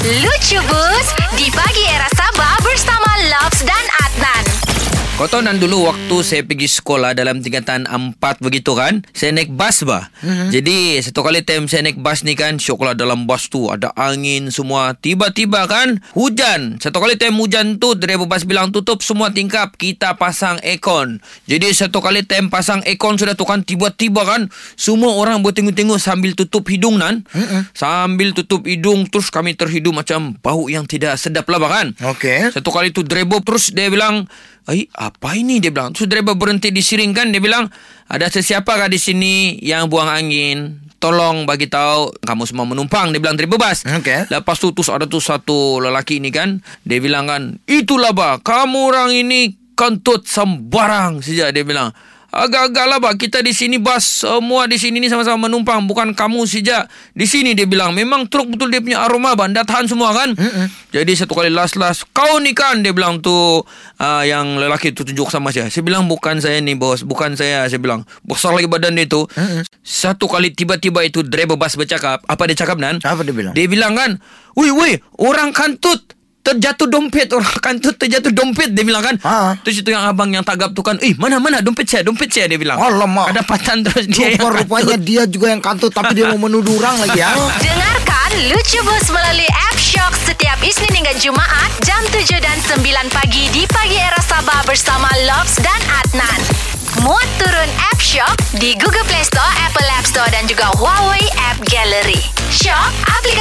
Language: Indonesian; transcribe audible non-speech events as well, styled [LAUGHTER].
Lucu Bus di pagi era Sabah Kau tahu nan dulu waktu saya pergi sekolah dalam tingkatan 4 begitu kan Saya naik bas bah mm-hmm. Jadi satu kali time saya naik bas ni kan Syok lah dalam bas tu ada angin semua Tiba-tiba kan hujan Satu kali time hujan tu driver bas bilang tutup semua tingkap Kita pasang aircon Jadi satu kali time pasang aircon sudah tu kan Tiba-tiba kan semua orang bertengok-tengok sambil tutup hidung nan mm-hmm. Sambil tutup hidung terus kami terhidup macam bau yang tidak sedap lah bah kan Okey. satu kali tu driver terus dia bilang, "Eh, apa ini?" Dia bilang. Terus driver berhenti disiringkan, dia bilang, "Ada sesiapakah di sini yang buang angin? Tolong bagi tahu kamu semua menumpang." Dia bilang driver bas. Okey. Lepas tu terus ada tu satu lelaki ini kan, dia bilang kan, "Itulah bah, kamu orang ini kentut sembarang saja." Dia bilang. Agak-agak lah bah Kita di sini bas. Semua di sini ni sama-sama menumpang. Bukan kamu saja Di sini dia bilang. Memang truk betul dia punya aroma bah Dah tahan semua kan? Mm-mm. Jadi satu kali last-last Kau ni kan Dia bilang tu uh, Yang lelaki tu tunjuk sama saya. Saya bilang bukan saya ni bos. Bukan saya. Saya bilang Besar lagi badan dia tu. Mm-mm. Satu kali tiba-tiba itu Driver bas bercakap. Apa dia cakap Nan? Apa dia bilang? Dia bilang kan Woi woi Orang kantut Terjatuh dompet [LAUGHS] Orang kantut terjatuh dompet Dia bilang kan Ha. Terus itu yang abang yang tagap tu kan Eh mana mana dompet saya Dompet saya dia bilang Alamak. Ada patan terus dia yang Rupa-rupanya kantut. dia juga yang kantut Tapi dia mau menuduh orang lagi ya [LAUGHS] Dengarkan Lucu Bus melalui App Shock setiap Isnin hingga Jumaat jam 7 dan 9 pagi di pagi era Sabah bersama Loves dan Adnan. Muat turun App Shock di Google Play Store, Apple App Store dan juga Huawei App Gallery. Shock, aplikasi